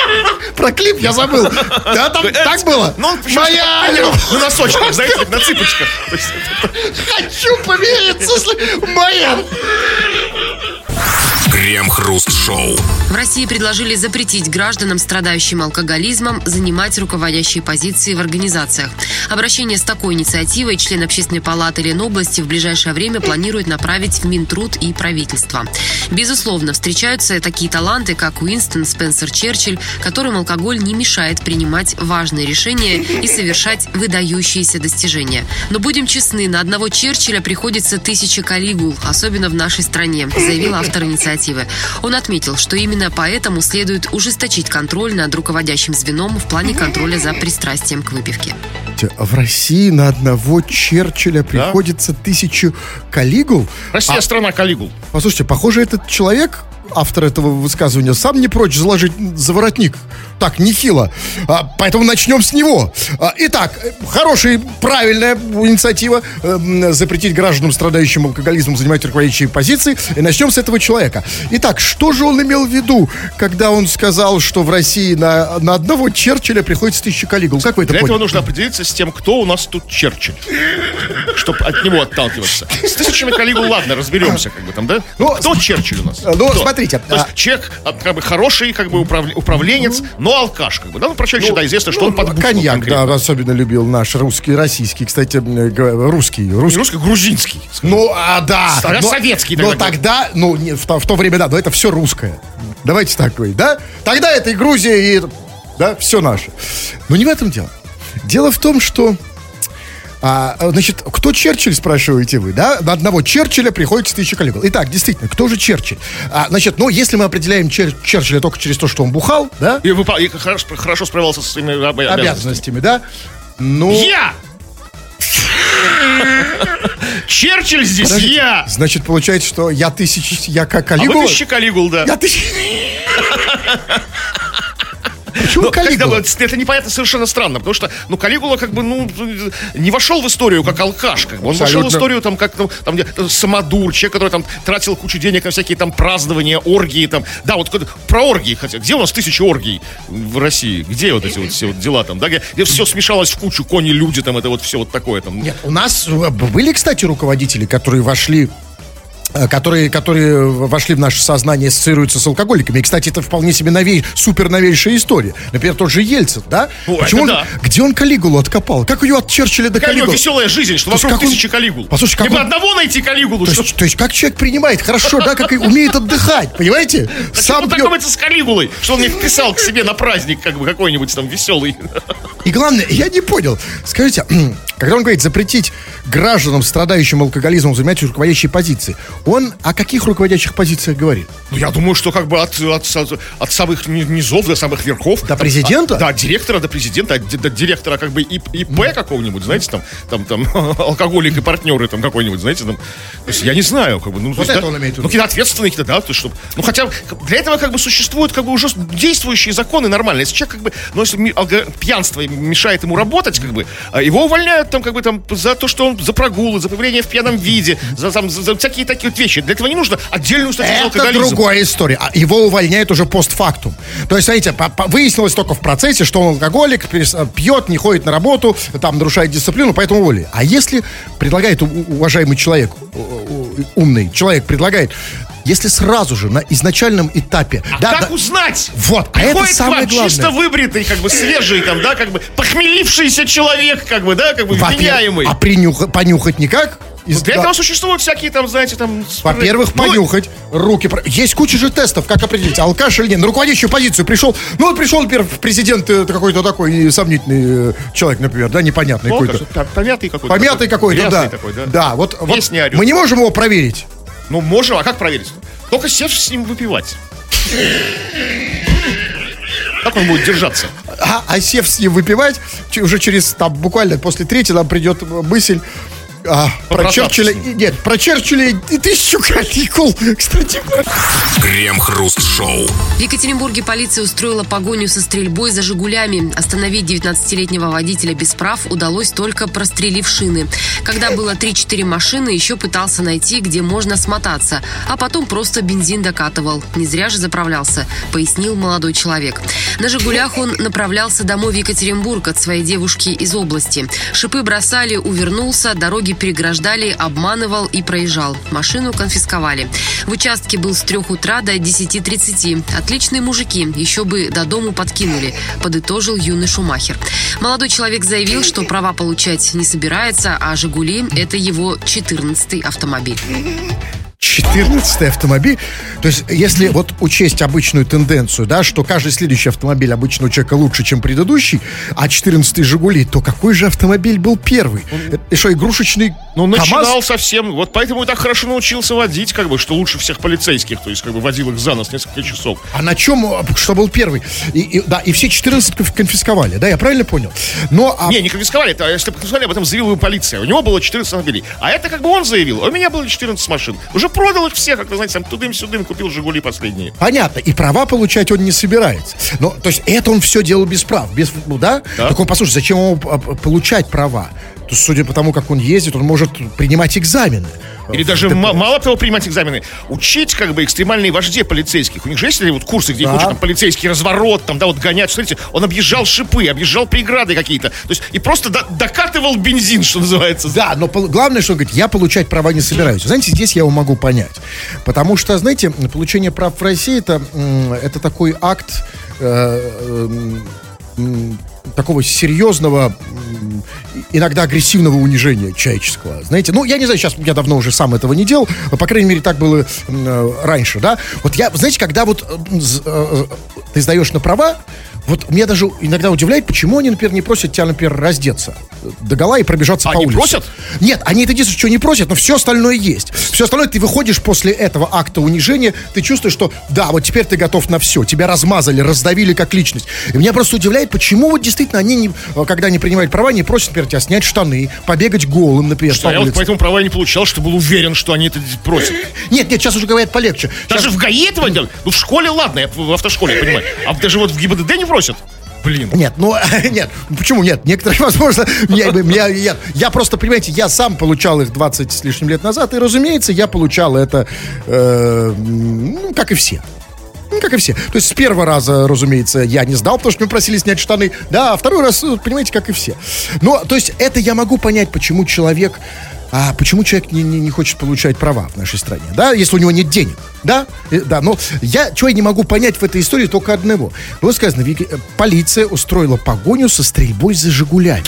Про клип я забыл. Да, там так было? Ну, Моя. На носочках, знаете, на цыпочках. Хочу помириться с моя. Крем-хруст-шоу. В России предложили запретить гражданам, страдающим алкоголизмом, занимать руководящие позиции в организациях. Обращение с такой инициативой член Общественной палаты Ленобласти в ближайшее время планирует направить в Минтруд и правительство. Безусловно, встречаются такие таланты, как Уинстон Спенсер Черчилль, которым алкоголь не мешает принимать важные решения и совершать выдающиеся достижения. Но будем честны, на одного Черчилля приходится тысяча калигул, особенно в нашей стране, заявил автор инициативы. Он отметил, что именно поэтому следует ужесточить контроль над руководящим звеном в плане контроля за пристрастием к выпивке. В России на одного Черчилля приходится тысячу калигул. Россия А, страна Калигул. послушайте, похоже, этот человек автор этого высказывания, сам не прочь заложить за воротник. Так, нехило. А, поэтому начнем с него. А, итак, хорошая, правильная инициатива э, запретить гражданам, страдающим алкоголизмом, занимать руководящие позиции. И начнем с этого человека. Итак, что же он имел в виду, когда он сказал, что в России на, на одного Черчилля приходится тысяча калигул? Как вы это Для поняли? этого нужно определиться с тем, кто у нас тут Черчилль. Чтобы от него отталкиваться. С тысячами Калигул, ладно, разберемся, как бы там, да? Ну, кто Черчилль у нас? ну, Кто? Смотрите, То есть а- человек, а, как бы, хороший, как бы, управленец, но алкаш, как бы. Да, ну, про Черчилля, да, известно, что Ну, он под Коньяк, да, особенно любил наш русский, российский, кстати, э, русский, русский. грузинский. Ну, а, да. Советский Но тогда. ну, не, в, то, в то время, да, но это все русское. Давайте так говорить, да? Тогда это и Грузия, и, да, все наше. Но не в этом дело. Дело в том, что а, значит, кто Черчилль, спрашиваете вы, да? На одного Черчилля приходится тысяча коллег. Итак, действительно, кто же Черчилль? А, значит, ну, если мы определяем Чер- Черчилля только через то, что он бухал, да? И, выпа- и хорошо, хорошо справился со своими об- обязанностями. Обязанностями, да? Ну, Я! Черчилль здесь подождите. я! Значит, получается, что я тысяч, я как А вы Калигула? тысяча Калигул, да. Я тысяч... Почему Калигула? это, непонятно совершенно странно, потому что, ну, Калигула как бы, ну, не вошел в историю как алкаш, как бы. Он вошел в историю там как, ну, там, где, э, самодур, человек, который там тратил кучу денег на всякие там празднования, оргии, там. Да, вот про оргии, хотя, где у нас тысячи оргий в России? Где вот эти вот все вот дела там, да, где, где все смешалось в кучу, кони, люди, там, это вот все вот такое там. Нет, у нас э, были, кстати, руководители, которые вошли которые, которые вошли в наше сознание, ассоциируются с алкоголиками. И, кстати, это вполне себе новей, супер новейшая история. Например, тот же Ельцин, да? О, Почему он- да. Где он Калигулу откопал? Как ее от Черчилля до Какая Калигулы? веселая жизнь, что То вокруг он- тысячи Калигул. Послушай, как Не бы он- одного найти Калигулу, То что... есть, то есть как человек принимает хорошо, да, как и умеет отдыхать, понимаете? Сам Сам пьет. знакомиться с Калигулой, что он мне вписал к себе на праздник, как бы какой-нибудь там веселый. И главное, я не понял. Скажите, когда он говорит запретить гражданам, страдающим алкоголизмом, занимать руководящие позиции, он о каких руководящих позициях говорит? Ну, я думаю, что как бы от, от, от, от самых ни- низов до самых верхов. До Там, президента? а, да, от директора до президента, от до директора как бы ИП, ИП какого-нибудь, знаете, там, там, там, алкоголик и партнеры там какой-нибудь, знаете, там. То есть я не знаю, как бы, ну, то есть, это да, он имеет в виду. Ну, какие-то ответственные, какие-то, да, то есть, чтобы, ну, хотя для этого как бы существуют как бы уже действующие законы нормально. Если человек как бы, ну, если пьянство мешает ему работать, как бы, а его увольняют там как бы там за то, что он за прогулы, за появление в пьяном виде, за, там, за, за всякие такие вот вещи. Для этого не нужно отдельную статью Это алкоголизм. другая история. А его увольняют уже постфактум. То есть, смотрите, выяснилось только в процессе, что он алкоголик, перес- пьет, не ходит на работу, там нарушает дисциплину, поэтому уволили. А если предлагает уважаемый человек, умный человек предлагает, если сразу же на изначальном этапе... А да, как да, узнать? Вот, а это самое вам главное. чисто выбритый, как бы свежий, там, да, как бы похмелившийся человек, как бы, да, как бы вменяемый. а принюха- понюхать никак? Из- Для да. этого существуют всякие там, знаете, там... Во-первых, Ну, понюхать, руки... Есть куча же тестов, как определить, алкаш или нет. На руководящую позицию пришел, ну вот пришел, например, президент э, какой-то такой сомнительный э, человек, например, да, непонятный ну, какой-то. как- Помятый какой-то. Помятый какой-то, да. такой, да. Да, вот, вот мы не можем его проверить. Ну, можем, а как проверить? Только сев с ним выпивать. Как он будет держаться? А, а сев с ним выпивать, уже через, там, буквально после третьей нам придет мысль а, про Побрататься Черчилля. с ним. и- Нет, про Черчилля и тысячу каникул. Кстати, Крем-хруст-шоу. В Екатеринбурге полиция устроила погоню со стрельбой за «Жигулями». Остановить 19-летнего водителя без прав удалось только прострелив шины. Когда было 3-4 машины, еще пытался найти, где можно смотаться. А потом просто бензин докатывал. Не зря же заправлялся, пояснил молодой человек. На «Жигулях» он направлялся домой в Екатеринбург от своей девушки из области. Шипы бросали, увернулся, дороги переграждали, обманывал и проезжал. Машину конфисковали. В участке был с 3 утра до 10.30. Отличные мужики, еще бы до дому подкинули, подытожил юный Шумахер. Молодой человек заявил, что права получать не собирается, а «Жигули» — это его 14-й автомобиль. 14 автомобиль. То есть, если вот учесть обычную тенденцию, да, что каждый следующий автомобиль обычно у человека лучше, чем предыдущий, а 14 Жигули, то какой же автомобиль был первый? Это что, игрушечный Ну, КамАЗ? начинал совсем. Вот поэтому и так хорошо научился водить, как бы, что лучше всех полицейских. То есть, как бы, водил их за нос несколько часов. А на чем, а, что был первый? И, и- да, и все 14 конф- конфисковали, да, я правильно понял? Но, а, Не, не конфисковали, это, если бы конфисковали, об этом заявила полиция. У него было 14 автомобилей. А это как бы он заявил, у меня было 14 машин. Уже проще продал их всех, как вы знаете, там тудым-сюдым купил «Жигули» последние. Понятно, и права получать он не собирается. Но, то есть, это он все делал без прав, без, ну, да? Да. Так он, послушай, зачем ему получать права? То судя по тому, как он ездит, он может принимать экзамены. Или даже ма- мало того принимать экзамены, учить как бы экстремальные вожди полицейских. У них же есть вот курсы, где их Да. учат там полицейский разворот, там, да, вот гонять. Смотрите, он объезжал шипы, объезжал преграды какие-то. То есть и просто до- докатывал бензин, что называется. Да, но главное, что он говорит, я получать права не собираюсь. Знаете, здесь я его могу понять. Потому что, знаете, получение прав в России это, это такой акт э, м, такого серьезного, иногда агрессивного унижения человеческого. Знаете, ну, я не знаю, сейчас я давно уже сам этого не делал, по крайней мере, так было раньше, да. Вот я, знаете, когда вот э, э, ты сдаешь на права, вот меня даже иногда удивляет, почему они, например, не просят тебя, например, раздеться до гола и пробежаться по Они улице. просят? Нет, они это единственное, что не просят, но все остальное есть. Все остальное, ты выходишь после этого акта унижения, ты чувствуешь, что да, вот теперь ты готов на все. Тебя размазали, раздавили как личность. И меня просто удивляет, почему вот действительно они, не, когда не принимают права, не просят, например, тебя снять штаны, побегать голым, например, Что по я вот улице. поэтому права не получал, что был уверен, что они это просят. Нет, нет, сейчас уже говорят полегче. Щас- Даже в ГАИ этого делают? Ну, в школе, ладно, я в автошколе, я понимаю. А даже вот в ГИБДД не просят? Блин. Нет, ну, нет, почему нет? Некоторые, возможно, я, я, я, я просто, понимаете, я сам получал их 20 с лишним лет назад, и, разумеется, я получал это, э, ну, как и все. Ну, как и все. То есть с первого раза, разумеется, я не сдал, потому что меня просили снять штаны. Да, а второй раз, ну, понимаете, как и все. Но, то есть это я могу понять, почему человек... А почему человек не, не, не хочет получать права в нашей стране, да, если у него нет денег, да, Э, да, но я, чего я не могу понять в этой истории, только одного. Было сказано, полиция устроила погоню со стрельбой за «Жигулями».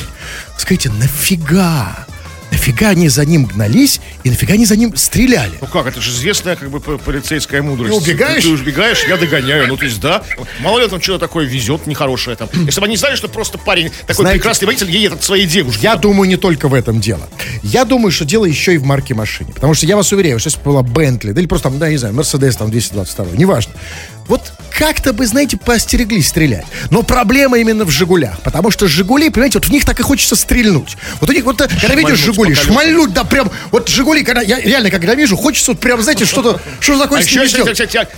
Скажите, нафига? Нафига они за ним гнались и нафига они за ним стреляли? Ну как, это же известная как бы полицейская мудрость. Ты убегаешь? Ты, ты убегаешь, я догоняю. Ну, то есть, да. Мало ли там что-то такое везет нехорошее там. Если бы они знали, что просто парень такой Знаете, прекрасный водитель едет от своей девушки. Я думаю, не только в этом дело. Я думаю, что дело еще и в марке машины. Потому что я вас уверяю, что если бы была Бентли, да или просто там, да, не знаю, Мерседес там 222, неважно. Вот как-то бы, знаете, поостереглись стрелять. Но проблема именно в «Жигулях». Потому что «Жигули», понимаете, вот в них так и хочется стрельнуть. Вот у них вот, э, когда видишь Шмальнуть «Жигули», по колесам. шмальнуть, да, прям, вот «Жигули», когда, я реально, когда вижу, хочется вот прям, знаете, что-то, что такое А еще,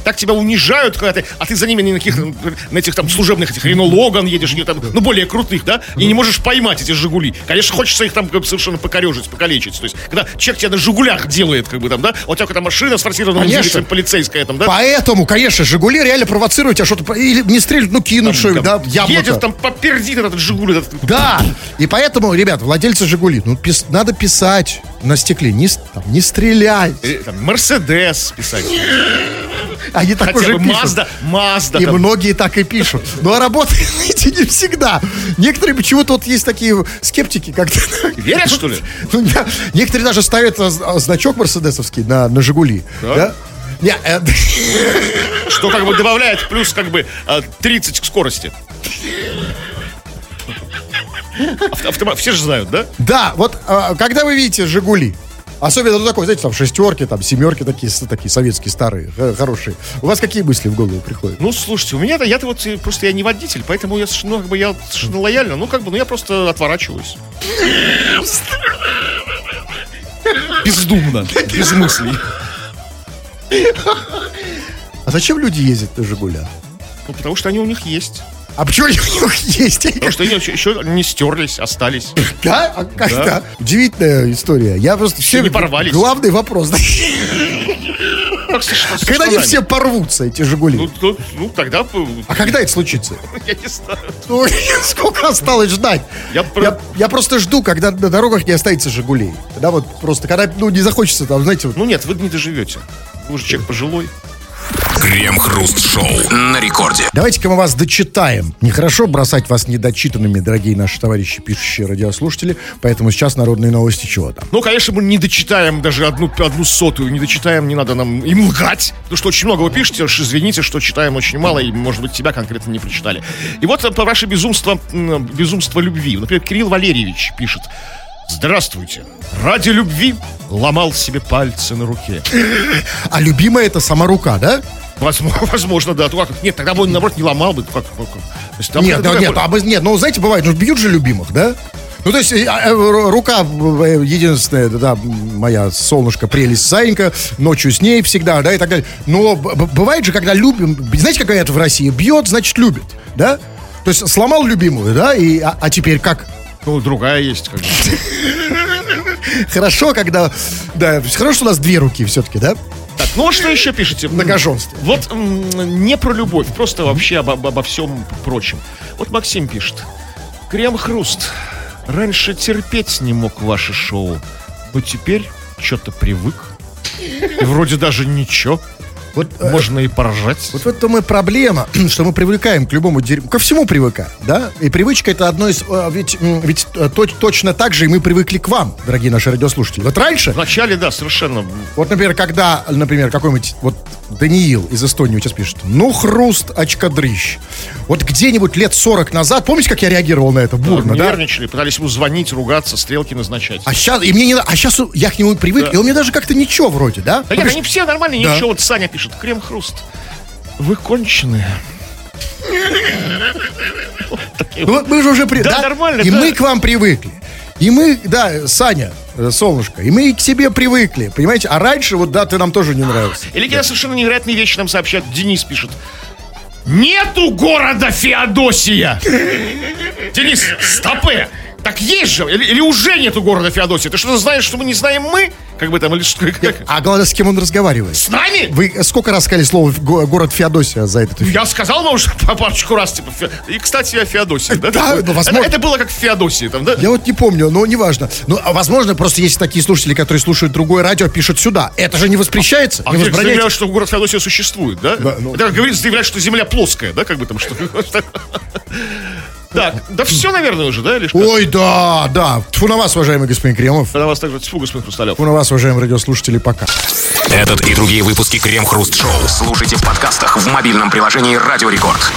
так тебя унижают, когда ты, а ты за ними на, каких, на этих там служебных этих Рено Логан едешь, или там, ну, более крутых, да, и не можешь поймать эти Жигули. Конечно, хочется их там совершенно покорежить, покалечить. То есть, когда человек тебя на Жигулях делает, как бы там, да, у тебя какая-то машина с форсированным полицейская там, да, Поэтому, конечно, «Жигули» реально провоцируют тебя что-то, или не стрельнуть, ну, кинуть что-нибудь, да, яблоко. едет, там попердит этот Жигуль, этот, Да, и поэтому, ребят, владельцы «Жигули», ну, пис- надо писать на стекле, не, там, не стрелять. э, Мерседес писать. Они так Хотя уже пишут. Мазда, Мазда. И там. многие так и пишут. Но работает, знаете, не всегда. Некоторые почему-то вот есть такие скептики, как-то. Верят, что ли? Ну. Некоторые даже ставят а, а, значок мерседесовский на, на «Жигули». Да? Да? Не, э, Что как бы добавляет плюс как бы э, 30 к скорости. Авто- автома- Все же знают, да? да, вот а, когда вы видите «Жигули», Особенно ну, такой, знаете, там шестерки, там семерки такие, такие советские старые, хорошие. У вас какие мысли в голову приходят? Ну, слушайте, у меня-то, я-то вот э, просто я не водитель, поэтому я совершенно, ну, как бы, я совершенно лояльно, ну, как бы, ну, я просто отворачиваюсь. Бездумно, без мыслей. А зачем люди ездят на «Жигулях»? Ну, потому что они у них есть. А почему они у них есть? Потому что они еще, еще не стерлись, остались. Да? А как Да. Удивительная история. Я просто все... не порвались. Главный вопрос. Когда они все порвутся, эти «Жигули»? Ну, ну, тогда, э, А когда это случится? я не знаю. Ну, сколько осталось ждать? Я Я, про- я просто жду, когда на дорогах не останется «Жигулей». Да, вот просто, когда, ну, не захочется там, знаете, Ну, нет, вы не доживете. Вы уже человек пожилой. Крем-хруст-шоу на рекорде. Давайте-ка мы вас дочитаем. Нехорошо бросать вас недочитанными, дорогие наши товарищи, пишущие радиослушатели. Поэтому сейчас народные новости чего там. Ну, конечно, мы не дочитаем даже одну, одну сотую, не дочитаем, не надо нам им лгать. Потому что очень много вы пишете, уж извините, что читаем очень мало, и, может быть, тебя конкретно не прочитали. И вот э, по ваше безумство, безумство любви. Например, Кирилл Валерьевич пишет. Здравствуйте. Ради любви ломал себе пальцы на руке. А любимая это сама рука, да? Возможно, возможно да. Как- Нет, тогда бы он, наоборот, не ломал бы. Как, как- есть нет, да, нет, а нет, ну, знаете, бывает, ну, бьют же любимых, да? Ну, то есть, э, э, рука э, единственная, да, моя солнышко, прелесть, Санька, ночью с ней всегда, да, и так далее. Но бывает же, когда любим, знаете, как говорят в России, бьет, значит, любит, да? То есть, сломал любимую, да, и, а, а теперь как? Ну, другая есть. Хорошо, когда, да, хорошо, что у нас две руки все-таки, да? Так, ну а что еще пишете? Многоженство. Вот не про любовь, просто вообще обо, обо всем прочем. Вот Максим пишет. Крем-хруст. Раньше терпеть не мог ваше шоу, но теперь что-то привык. И вроде даже ничего. Вот, э, Можно и поржать. Вот в этом и проблема, что мы привыкаем к любому дерьму, ко всему привыкаем, да? И привычка это одно из... Э, ведь, ведь э, точно так же и мы привыкли к вам, дорогие наши радиослушатели. Вот раньше... Вначале, да, совершенно. Вот, например, когда, например, какой-нибудь... Вот Даниил из Эстонии сейчас пишет. Ну, хруст, очкадрыщ. Вот где-нибудь лет 40 назад, помните, как я реагировал на это бурно, да? Нервничали, пытались ему звонить, ругаться, стрелки назначать. А сейчас, и мне не, а сейчас я к нему привык, да. и он мне даже как-то ничего вроде, да? Да нет, они все нормальные, да. ничего. Вот Саня пишет, крем-хруст. Вы конченые. Ну, мы же уже при... Да, нормально, И мы к вам привыкли. И мы, да, Саня, э, солнышко, и мы к себе привыкли, понимаете? А раньше, вот да, ты нам тоже не нравился. Или когда совершенно невероятные вещи нам сообщают. Денис пишет. Нету города Феодосия! Денис, стопы! Так есть же! Или, или уже нету города Феодосия? Ты что знаешь, что мы не знаем мы? Как бы там, или что? Как? А главное, с кем он разговаривает? С нами? Вы сколько раз сказали слово город Феодосия за этот эфир? Я сказал вам уже по парочку раз, типа, Фе... и, кстати, я Феодосия, да? Да, ну, возможно. Это, это было как в Феодосии, там, да? Я вот не помню, но неважно. Ну, а возможно, просто есть такие слушатели, которые слушают другое радио, пишут сюда. Это же не воспрещается? А, не а заявляют, что город Феодосия существует, да? да ну... Это говорит, заявляют, что Земля плоская, да, как бы там, что... Так, да все, наверное, уже, да? Или? Ой, да, да. Тьфу на вас, уважаемый господин Кремов. На вас также тьфу, господин Хрусталев. Тьфу на вас, уважаемые радиослушатели, пока. Этот и другие выпуски Крем Хруст Шоу слушайте в подкастах в мобильном приложении Радио Рекорд.